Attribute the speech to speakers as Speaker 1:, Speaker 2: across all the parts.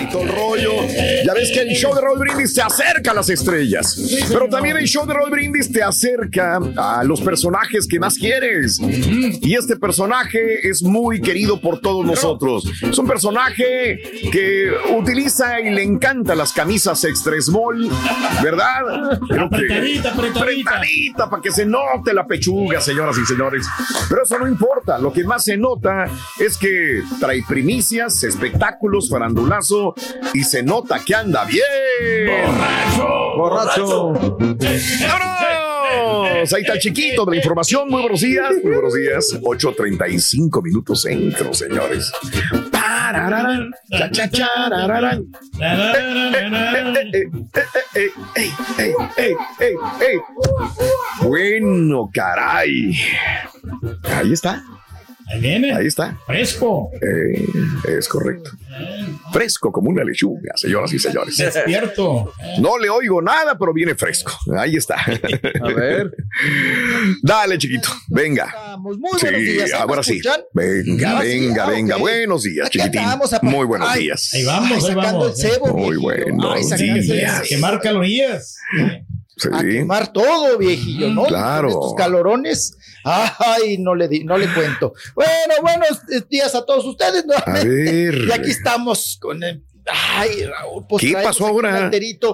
Speaker 1: Y todo el rollo. Ya ves que el show de Raúl Brindis te acerca a las estrellas. Pero también el show de Raúl Brindis te acerca a los personajes que más quieres. Y este personaje es muy querido por todos nosotros. Es un personaje que utiliza y le encanta las camisas extra small, ¿verdad? Creo que-
Speaker 2: Apretadita, apretadita.
Speaker 1: apretadita para que se note la pechuga, señoras y señores. Pero eso no importa. Lo que más se nota es que trae primicias, espectáculos, farandulazo y se nota que anda bien.
Speaker 2: Borracho.
Speaker 1: ¡Vámonos! Ahí está el chiquito de la información. Muy buenos días. Muy buenos días. 8.35 minutos centro, señores. Bueno, caray. Ahí está.
Speaker 2: Ahí viene.
Speaker 1: Ahí está.
Speaker 2: Fresco.
Speaker 1: Eh, es correcto. Fresco como una lechuga, señoras y señores.
Speaker 2: Despierto.
Speaker 1: No le oigo nada, pero viene fresco. Ahí está.
Speaker 3: A ver.
Speaker 1: Dale, chiquito. Venga.
Speaker 3: Muy buenos
Speaker 1: Sí,
Speaker 3: días. ¿eh? ¿Me
Speaker 1: ahora sí. Venga,
Speaker 3: sí,
Speaker 1: venga,
Speaker 3: ah,
Speaker 1: venga. Buenos días, chiquitín. Muy buenos días.
Speaker 2: Ahí vamos, ahí
Speaker 3: sacando
Speaker 2: vamos.
Speaker 3: el cebo,
Speaker 1: Muy buenos
Speaker 3: Ay, sacando el
Speaker 1: días.
Speaker 3: cebo.
Speaker 2: Quemar calorías.
Speaker 1: Sí.
Speaker 3: A quemar todo, viejillo, ¿no?
Speaker 1: Claro.
Speaker 3: Con estos calorones. Ay, no le, di- no le cuento. Bueno, buenos días a todos ustedes.
Speaker 1: A
Speaker 3: nuevamente.
Speaker 1: ver.
Speaker 3: Y aquí estamos con el. Ay, Raúl, pues
Speaker 1: ¿Qué pasó ahora?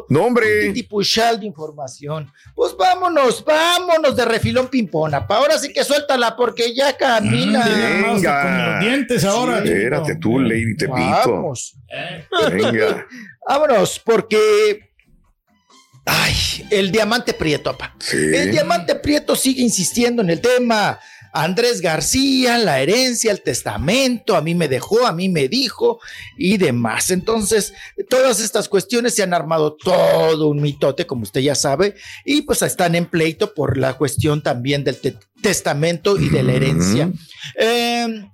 Speaker 1: No,
Speaker 3: un
Speaker 1: hombre.
Speaker 3: de información. Pues vámonos, vámonos de refilón pimpona. Pa' ahora sí que suéltala porque ya camina.
Speaker 2: Mm,
Speaker 1: Venga.
Speaker 2: Con los dientes ahora.
Speaker 1: Espérate tú, Lady Tepito.
Speaker 3: Vamos.
Speaker 1: Venga.
Speaker 3: Vámonos, porque. Ay, el diamante prieto, papá.
Speaker 1: Sí.
Speaker 3: El diamante prieto sigue insistiendo en el tema. Andrés García, la herencia, el testamento, a mí me dejó, a mí me dijo y demás. Entonces, todas estas cuestiones se han armado todo un mitote, como usted ya sabe, y pues están en pleito por la cuestión también del te- testamento y de la herencia. Eh,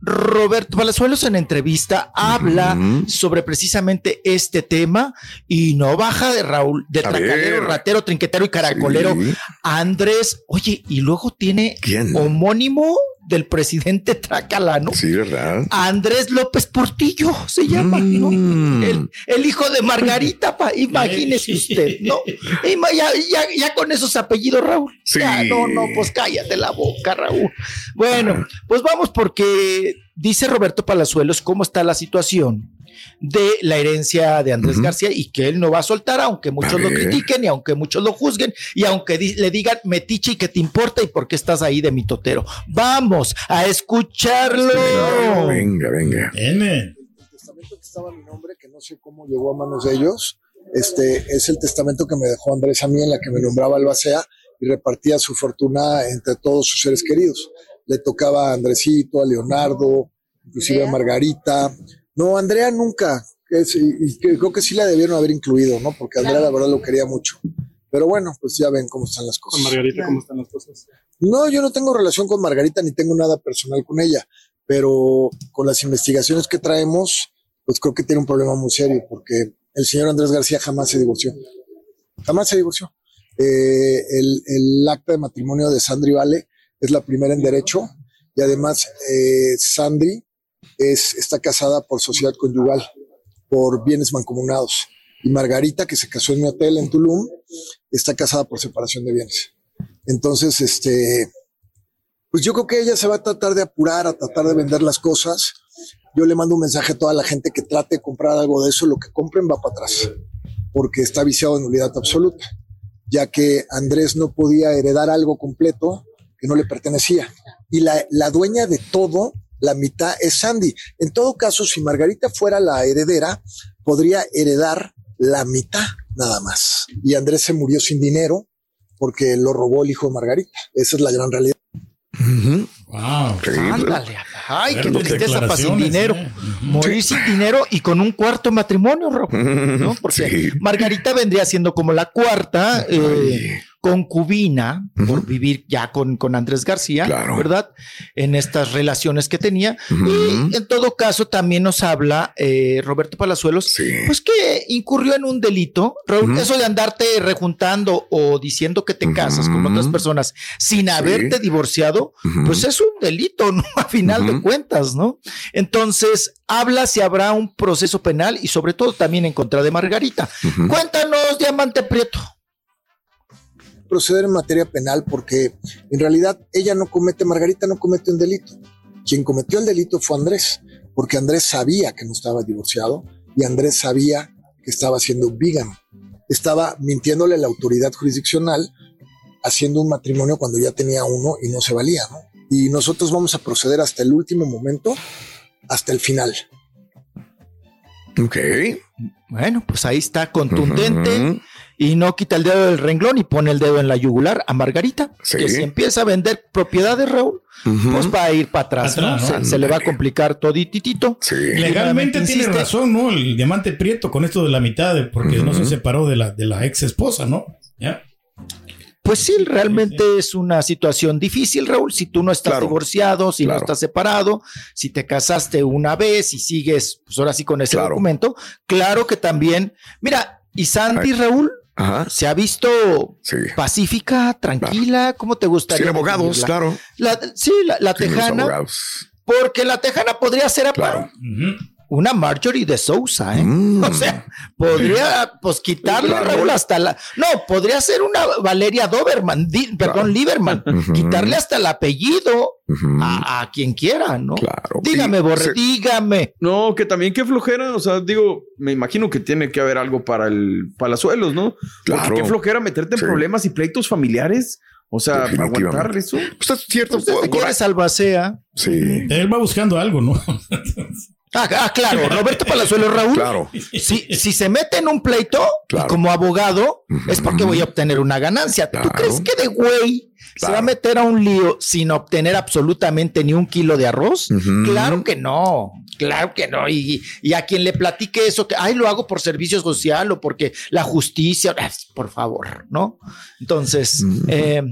Speaker 3: Roberto Palazuelos en entrevista habla sobre precisamente este tema y no baja de Raúl, de tracalero, ratero, trinquetero y caracolero.
Speaker 1: Sí.
Speaker 3: Andrés, oye, y luego tiene
Speaker 1: ¿Quién?
Speaker 3: homónimo del presidente Tracalano.
Speaker 1: Sí, ¿verdad?
Speaker 3: Andrés López Portillo se llama, ¿no?
Speaker 1: Mm.
Speaker 3: El, el hijo de Margarita, pa, imagínese usted, ¿no? Ya, ya- ya con esos apellidos, Raúl.
Speaker 1: Sí.
Speaker 3: Ya, no, no, pues cállate la boca, Raúl. Bueno, pues vamos porque dice Roberto Palazuelos cómo está la situación de la herencia de Andrés
Speaker 1: Ujú.
Speaker 3: García y que él no va a soltar, aunque muchos lo critiquen y aunque muchos lo juzguen y aunque di- le digan metiche y que te importa y por qué estás ahí de mitotero. Vamos a escucharlo.
Speaker 1: Venga, venga.
Speaker 4: El testamento que estaba a mi nombre, que no sé cómo llegó a manos de ellos, este, es el testamento que me dejó Andrés a mí, en la que me nombraba albacea y repartía su fortuna entre todos sus seres queridos. Le tocaba a Andresito, a Leonardo, inclusive a Margarita. No, Andrea nunca, es- y, creo que sí la debieron haber incluido, ¿no? Porque Andrea la verdad lo quería mucho. Pero bueno, pues ya ven cómo están las cosas.
Speaker 5: Margarita, ¿cómo están las cosas?
Speaker 4: No, yo no tengo relación con Margarita ni tengo nada personal con ella, pero con las investigaciones que traemos, pues creo que tiene un problema muy serio porque el señor Andrés García jamás se divorció. Jamás se divorció. Eh, el, el acta de matrimonio de Sandri Vale es la primera en derecho y además eh, Sandri es, está casada por sociedad conyugal, por bienes mancomunados. Y Margarita, que se casó en mi hotel en Tulum, está casada por separación de bienes. Entonces, este, pues yo creo que ella se va a tratar de apurar, a tratar de vender las cosas. Yo le mando un mensaje a toda la gente que trate de comprar algo de eso, lo que compren va para atrás, porque está viciado en nulidad absoluta, ya que Andrés no podía heredar algo completo que no le pertenecía. Y la, la dueña de todo la mitad es Sandy. En todo caso, si Margarita fuera la heredera, podría heredar la mitad nada más. Y Andrés se murió sin dinero porque lo robó el hijo de Margarita. Esa es la gran realidad.
Speaker 2: Wow.
Speaker 3: Ándale. Ay, qué tristeza para sin dinero.
Speaker 2: ¿eh?
Speaker 3: Morir sin dinero y con un cuarto matrimonio, Raúl, ¿no? Porque
Speaker 1: Sí.
Speaker 3: Margarita vendría siendo como la cuarta eh, concubina por vivir ya con, con Andrés García,
Speaker 1: Claro.
Speaker 3: ¿verdad? En estas relaciones que tenía. Y en todo caso, también nos habla eh, Roberto Palazuelos,
Speaker 1: Sí.
Speaker 3: pues que incurrió en un delito. Raúl, eso de andarte rejuntando o diciendo que te casas con otras personas sin haberte divorciado, pues es un delito, ¿no? A final de cuentas, ¿no? Entonces, habla si habrá un proceso penal y sobre todo también en contra de Margarita. Cuéntanos, Diamante Prieto.
Speaker 4: Proceder en materia penal porque en realidad ella no comete, Margarita no comete un delito. Quien cometió el delito fue Andrés, porque Andrés sabía que no estaba divorciado y Andrés sabía que estaba siendo vegan. Estaba mintiéndole la autoridad jurisdiccional haciendo un matrimonio cuando ya tenía uno y no se valía, ¿no? Y nosotros vamos a proceder hasta el último momento, hasta el final.
Speaker 1: Ok.
Speaker 3: Bueno, pues ahí está contundente y no quita el dedo del renglón y pone el dedo en la yugular a Margarita,
Speaker 1: Sí.
Speaker 3: que si empieza a vender propiedades, Raúl, pues va a ir para atrás, ¿no?
Speaker 2: Atrás,
Speaker 3: Se,
Speaker 2: ¿no?
Speaker 3: se le va a complicar todititito.
Speaker 1: Sí.
Speaker 2: Legalmente tiene
Speaker 3: insiste.
Speaker 2: razón, ¿no? El diamante prieto con esto de la mitad, de- porque no se separó de la, de la ex esposa, ¿no? Ya.
Speaker 3: Pues sí, realmente es una situación difícil, Raúl. Si tú no estás
Speaker 1: Claro,
Speaker 3: divorciado, si
Speaker 1: claro.
Speaker 3: no estás separado, si te casaste una vez y sigues, pues ahora sí con ese
Speaker 1: Claro.
Speaker 3: documento, claro que también. Mira, y Sandy, Raúl,
Speaker 1: Ajá.
Speaker 3: se ha visto
Speaker 1: Sí.
Speaker 3: pacífica, tranquila. ¿Cómo te gustaría?
Speaker 1: Sin abogados, claro.
Speaker 3: La- sí, la, la
Speaker 1: Sin los
Speaker 3: tejana, porque la tejana podría ser apa,
Speaker 1: Claro.
Speaker 3: Una Marjorie de Sousa, ¿eh?
Speaker 1: Mm.
Speaker 3: O sea, podría pues quitarle
Speaker 1: Claro.
Speaker 3: Raúl hasta la. No, podría ser una Valeria Doberman, di- perdón. Lieberman, quitarle hasta el apellido a, a quien quiera, ¿no?
Speaker 1: Claro.
Speaker 3: Dígame, Borre,
Speaker 1: se-
Speaker 3: dígame.
Speaker 5: No, que también qué flojera, o sea, digo, me imagino que tiene que haber algo para el Palazuelos, ¿no?
Speaker 1: Claro.
Speaker 5: Porque qué flojera meterte en
Speaker 1: Sí.
Speaker 5: problemas y pleitos familiares, o sea, aguantar eso.
Speaker 1: Pues es cierto.
Speaker 3: Usted
Speaker 1: por-
Speaker 3: te quiere salvacea.
Speaker 1: Sí.
Speaker 2: Él va buscando algo, ¿no?
Speaker 3: Ah, ah, claro, Roberto Palazuelo Raúl.
Speaker 1: Claro.
Speaker 3: Si, si se mete en un pleito
Speaker 1: Claro.
Speaker 3: como abogado, es porque voy a obtener una ganancia. ¿Tú crees que de güey se va a meter a un lío sin obtener absolutamente ni un kilo de arroz? Claro que no, claro que no. Y, y a quien le platique eso, que ay, lo hago por servicio social o porque la justicia, ah, por favor, ¿no? Entonces, eh,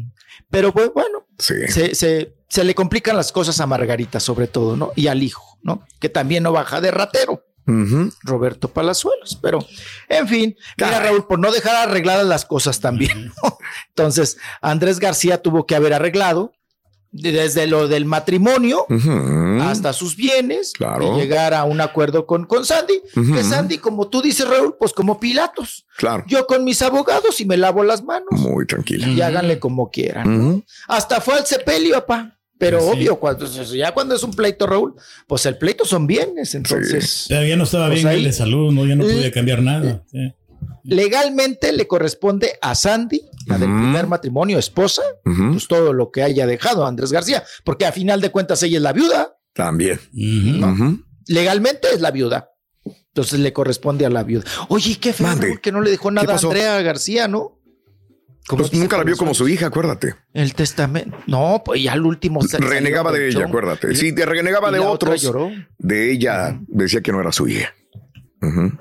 Speaker 3: pero pues, bueno,
Speaker 1: Sí.
Speaker 3: se, se- se le complican las cosas a Margarita, sobre todo, ¿no? Y al hijo, ¿no? Que también no baja de ratero. Roberto Palazuelos. Pero, en fin, mira,
Speaker 1: Caray.
Speaker 3: Raúl, por no dejar arregladas las cosas también. ¿no? Entonces, Andrés García tuvo que haber arreglado de- desde lo del matrimonio hasta sus bienes
Speaker 1: Claro.
Speaker 3: y llegar a un acuerdo con, con Sandy. Que Sandy, como tú dices, Raúl, pues como Pilatos.
Speaker 1: Claro.
Speaker 3: Yo con mis abogados y me lavo las manos
Speaker 1: Muy tranquila.
Speaker 3: y háganle como quieran. Hasta fue al sepelio, papá. Pero
Speaker 2: Sí.
Speaker 3: obvio, cuando, ya cuando es un pleito, Raúl, pues el pleito son bienes. Entonces,
Speaker 2: Todavía no estaba
Speaker 3: Pues
Speaker 2: bien
Speaker 3: ahí-
Speaker 2: él de salud, ¿no? Ya no
Speaker 3: Le-
Speaker 2: podía cambiar nada. sí.
Speaker 3: legalmente le corresponde a Sandy, la del primer matrimonio, esposa, pues todo lo que haya dejado a Andrés García, porque a final de cuentas ella es la viuda,
Speaker 1: También.
Speaker 3: Legalmente es la viuda. Entonces le corresponde a la viuda. Oye, qué feo. Raúl, que no le dejó nada a? Andrea García, ¿no?
Speaker 1: Pues nunca la vio como su hija, acuérdate.
Speaker 3: El testamento. No, pues ya al último se-
Speaker 1: Renegaba de ella, acuérdate. Sí, te renegaba de otros.
Speaker 3: lloró.
Speaker 1: De ella decía que no era su hija. Ujú.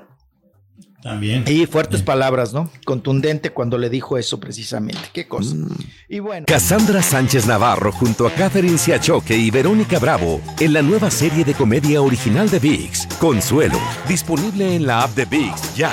Speaker 2: También.
Speaker 3: Y fuertes palabras, ¿no? Contundente cuando le dijo eso precisamente. Qué cosa.
Speaker 1: Mm.
Speaker 3: Y bueno.
Speaker 6: Cassandra Sánchez Navarro junto a Catherine Siachoque y Verónica Bravo en la nueva serie de comedia original de VIX, Consuelo, disponible en la app de VIX ya.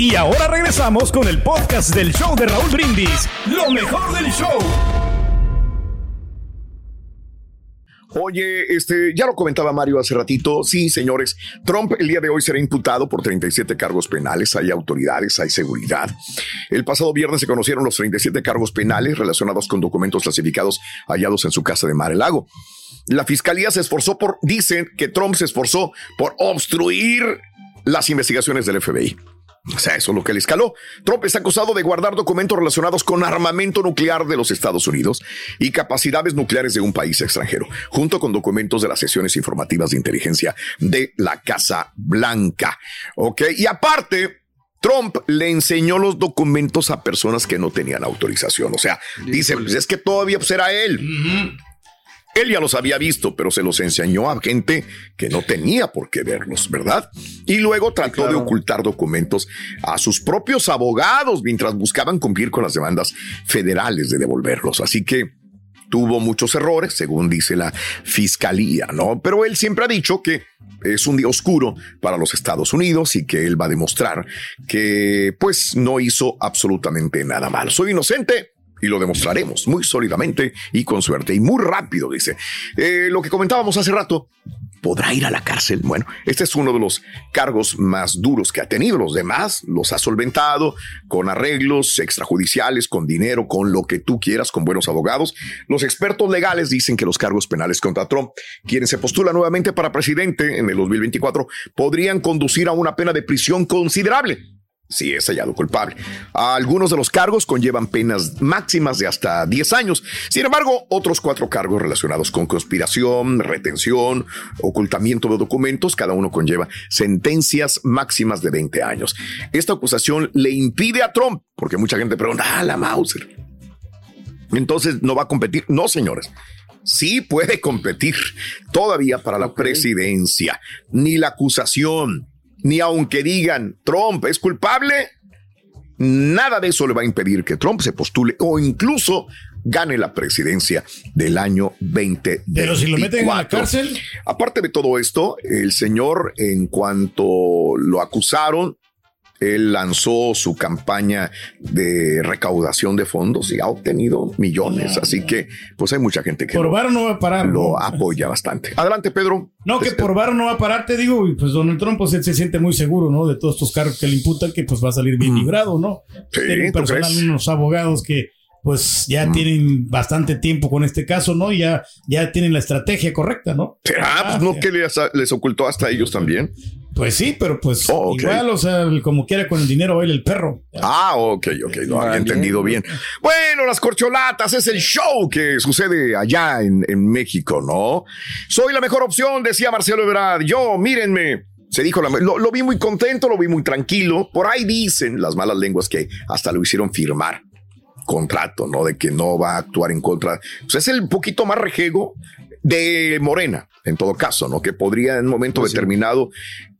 Speaker 7: Y ahora regresamos con el podcast del show de Raúl Brindis. Lo mejor del show.
Speaker 1: Oye, este, ya lo comentaba Mario hace ratito. Sí, señores, Trump el día de hoy será imputado por 37 cargos penales. Hay autoridades, hay seguridad. El pasado viernes se conocieron los 37 cargos penales relacionados con documentos clasificados hallados en su casa de Mar el Lago. La fiscalía se esforzó por, dicen que Trump se esforzó por obstruir las investigaciones del FBI. O sea, eso es lo que le escaló. Trump está acusado de guardar documentos relacionados con armamento nuclear de los Estados Unidos y capacidades nucleares de un país extranjero, junto con documentos de las sesiones informativas de inteligencia de la Casa Blanca. Ok, y aparte, Trump le enseñó los documentos a personas que no tenían autorización. O sea, dice, pues es que todavía pues, era él. Él ya los había visto, pero se los enseñó a gente que no tenía por qué verlos, ¿verdad? Y luego trató de ocultar documentos a sus propios abogados mientras buscaban cumplir con las demandas federales de devolverlos. Así que tuvo muchos errores, según dice la fiscalía, ¿no? Pero él siempre ha dicho que es un día oscuro para los Estados Unidos y que él va a demostrar que pues no hizo absolutamente nada mal. Soy inocente, y lo demostraremos muy sólidamente y con suerte y muy rápido, dice. Eh, lo que comentábamos hace rato, ¿podrá ir a la cárcel? Bueno, este es uno de los cargos más duros que ha tenido. Los demás los ha solventado con arreglos extrajudiciales, con dinero, con lo que tú quieras, con buenos abogados. Los expertos legales dicen que los cargos penales contra Trump, quien se postula nuevamente para presidente en el 2024, podrían conducir a una pena de prisión considerable si es hallado culpable. Algunos de los cargos conllevan penas máximas de hasta 10 años. Sin embargo, otros cuatro cargos relacionados con conspiración, retención, ocultamiento de documentos, cada uno conlleva sentencias máximas de 20 años. Esta acusación le impide a Trump, porque mucha gente pregunta, ah, la Mauser. Entonces no va a competir. No, señores sí puede competir todavía para la presidencia. Ni la acusación, ni aunque digan Trump es culpable, nada de eso le va a impedir que Trump se postule o incluso gane la presidencia del año 20.
Speaker 2: Pero si lo meten en la cárcel.
Speaker 1: Aparte de todo esto, el señor, en cuanto lo acusaron, él lanzó su campaña de recaudación de fondos y ha obtenido millones. Así que, pues hay mucha gente que
Speaker 2: por
Speaker 1: lo,
Speaker 2: no va a parar.
Speaker 1: Lo apoya bastante. Adelante, Pedro.
Speaker 2: No, que este, por varo no va a parar, te digo. Y pues Donald Trump, pues él se siente muy seguro, ¿no? De todos estos cargos que le imputan, que pues va a salir bien librado, ¿no?
Speaker 1: Sí,
Speaker 2: Tiene personal, unos abogados que pues ya tienen bastante tiempo con este caso, ¿no? Ya, ya tienen la estrategia correcta, ¿no?
Speaker 1: ¿Será? Pues, no que les, les, ocultó hasta ellos también.
Speaker 2: Pues sí, pero pues oh, igual, o sea, como quiera con el dinero baila el perro.
Speaker 1: Ah, ok, ok, no había entendido bien. Bueno, las corcholatas es el show que sucede allá en, México, ¿no? Soy la mejor opción, decía Marcelo Ebrard. Yo, mírenme. Se dijo, lo, lo vi muy contento, lo vi muy tranquilo. Por ahí dicen las malas lenguas que hasta lo hicieron firmar contrato, ¿no? De que no va a actuar en contra. Pues es el poquito más rejego de Morena, en todo caso, ¿no? Que podría en un momento pues determinado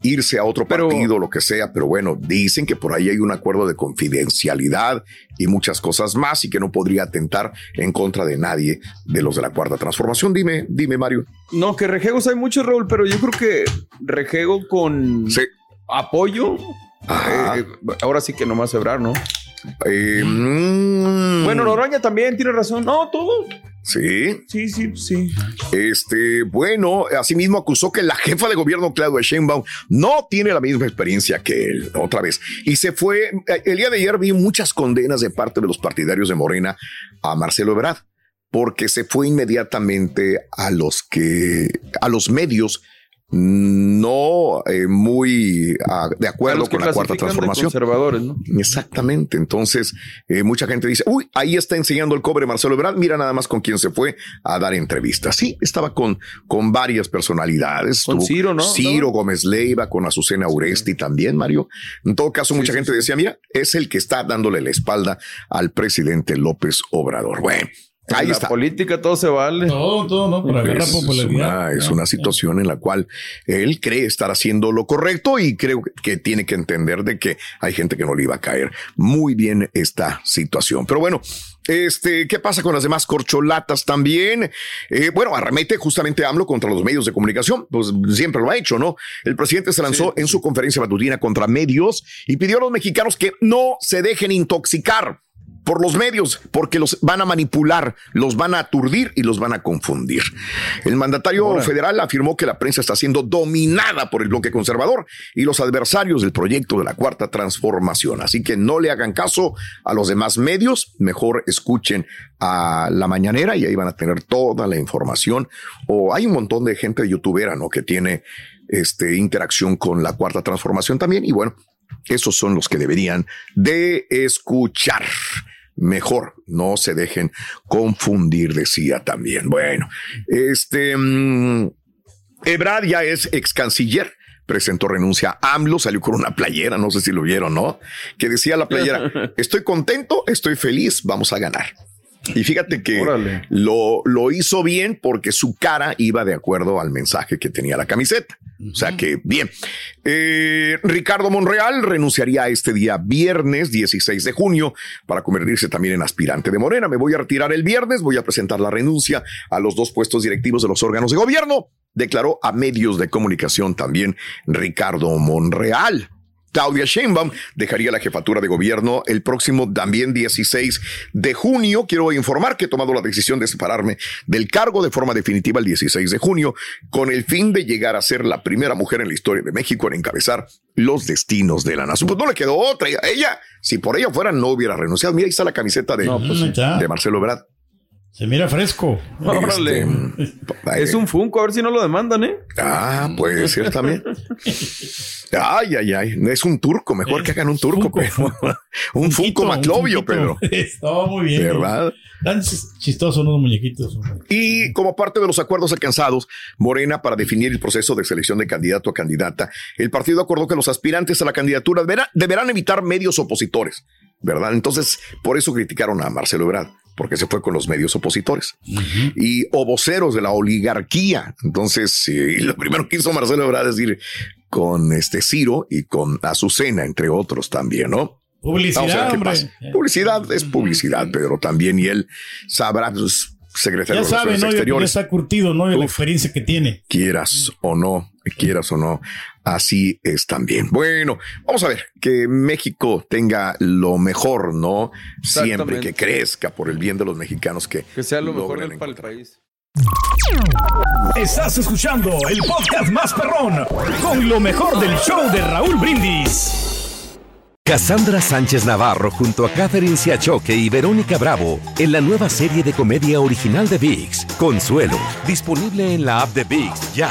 Speaker 1: irse a otro partido, lo que sea, pero bueno, dicen que por ahí hay un acuerdo de confidencialidad y muchas cosas más y que no podría atentar en contra de nadie de los de la cuarta transformación. Dime, dime, Mario.
Speaker 5: No, que rejegos hay muchos, Raúl, pero yo creo que rejego con apoyo. Eh, ahora sí que nomás Ebrar, ¿no?
Speaker 1: Eh, mm.
Speaker 5: Bueno, Noroña también tiene razón. No, todos.
Speaker 1: Sí.
Speaker 5: Sí, sí, sí.
Speaker 1: Este, bueno, asimismo acusó que la jefa de gobierno, Claudia Sheinbaum, no tiene la misma experiencia que él, otra vez. Y se fue, el día de ayer vi muchas condenas de parte de los partidarios de Morena a Marcelo Ebrard, porque se fue inmediatamente a los que, a los medios no eh, muy ah, de acuerdo con la cuarta transformación.
Speaker 5: Conservadores, ¿no?
Speaker 1: Exactamente. Entonces, eh, mucha gente dice, uy, ahí está enseñando el cobre Marcelo Ebrard, mira nada más con quién se fue a dar entrevistas. Sí, estaba con, con varias personalidades.
Speaker 5: Con Ciro, ¿no?
Speaker 1: Ciro Gómez Leiva, con Azucena Uresti también, Mario. En todo caso, mucha gente decía, mira, es el que está dándole la espalda al presidente López Obrador. Bueno. Ahí
Speaker 5: en
Speaker 1: está.
Speaker 5: La política todo se vale.
Speaker 2: Todo, todo, ¿no? Para
Speaker 1: es, popularidad. Es una, situación en la cual él cree estar haciendo lo correcto y creo que tiene que entender de que hay gente que no le iba a caer muy bien esta situación. Pero bueno, este, ¿qué pasa con las demás corcholatas también? Eh, bueno, arremete justamente AMLO contra los medios de comunicación, pues siempre lo ha hecho, ¿no? El presidente se lanzó en su conferencia matutina contra medios y pidió a los mexicanos que no se dejen intoxicar por los medios, porque los van a manipular, los van a aturdir y los van a confundir. El mandatario federal afirmó que la prensa está siendo dominada por el bloque conservador y los adversarios del proyecto de la cuarta transformación. Así que no le hagan caso a los demás medios, mejor escuchen a la mañanera y ahí van a tener toda la información. O hay un montón de gente youtubera, ¿no? Que tiene este, interacción con la cuarta transformación también. Y bueno, esos son los que deberían de escuchar. Mejor, no se dejen confundir, decía también. Bueno, este mm, Ebrad ya es ex canciller presentó renuncia a AMLO, salió con una playera, no sé si lo vieron, ¿no? Que decía la playera, estoy contento, estoy feliz, vamos a ganar. Y fíjate que lo, lo, hizo bien porque su cara iba de acuerdo al mensaje que tenía la camiseta. O sea que bien. Eh, Ricardo Monreal renunciaría este día viernes 16 de junio para convertirse también en aspirante de Morena. Me voy a retirar el viernes, voy a presentar la renuncia a los dos puestos directivos de los órganos de gobierno, declaró a medios de comunicación también Ricardo Monreal. Claudia Sheinbaum dejaría la jefatura de gobierno el próximo también 16 de junio. Quiero informar que he tomado la decisión de separarme del cargo de forma definitiva el 16 de junio con el fin de llegar a ser la primera mujer en la historia de México en encabezar los destinos de la nación. Pues no le quedó otra. Ella, si por ella fuera, no hubiera renunciado. Mira, ahí está la camiseta de, pues de Marcelo Brad.
Speaker 2: Se mira fresco.
Speaker 5: Órale. Este, es un Funko, a ver si no lo demandan, ¿eh?
Speaker 1: Ah, puede ser también. Ay, ay, ay. Es un turco, mejor que hagan un turco, pero un Funko Maclovio, Pedro.
Speaker 2: Estaba muy bien. ¿Verdad? Tan chistosos los muñequitos.
Speaker 1: Y como parte de los acuerdos alcanzados, Morena, para definir el proceso de selección de candidato a candidata, el partido acordó que los aspirantes a la candidatura deberán evitar medios opositores, ¿verdad? Entonces, por eso criticaron a Marcelo Ebrard porque se fue con los medios opositores y o voceros de la oligarquía. Entonces, lo primero que hizo Marcelo Ebrard es ir con este Ciro y con Azucena, entre otros también, ¿no?
Speaker 2: Publicidad,
Speaker 1: Publicidad es publicidad, Pedro, también, y él sabrá, pues, secretario
Speaker 2: ya sabe, ¿no? Ya está curtido, ¿no? De la experiencia que tiene.
Speaker 1: Quieras o no, quieras o no, así es también. Bueno, vamos a ver que México tenga lo mejor, ¿no? Siempre que crezca por el bien de los mexicanos que,
Speaker 5: que sea lo mejor para el país.
Speaker 7: Estás escuchando el podcast más perrón con lo mejor del show de Raúl Brindis.
Speaker 6: Cassandra Sánchez Navarro junto a Catherine Siachoque y Verónica Bravo en la nueva serie de comedia original de VIX, Consuelo, disponible en la app de VIX ya.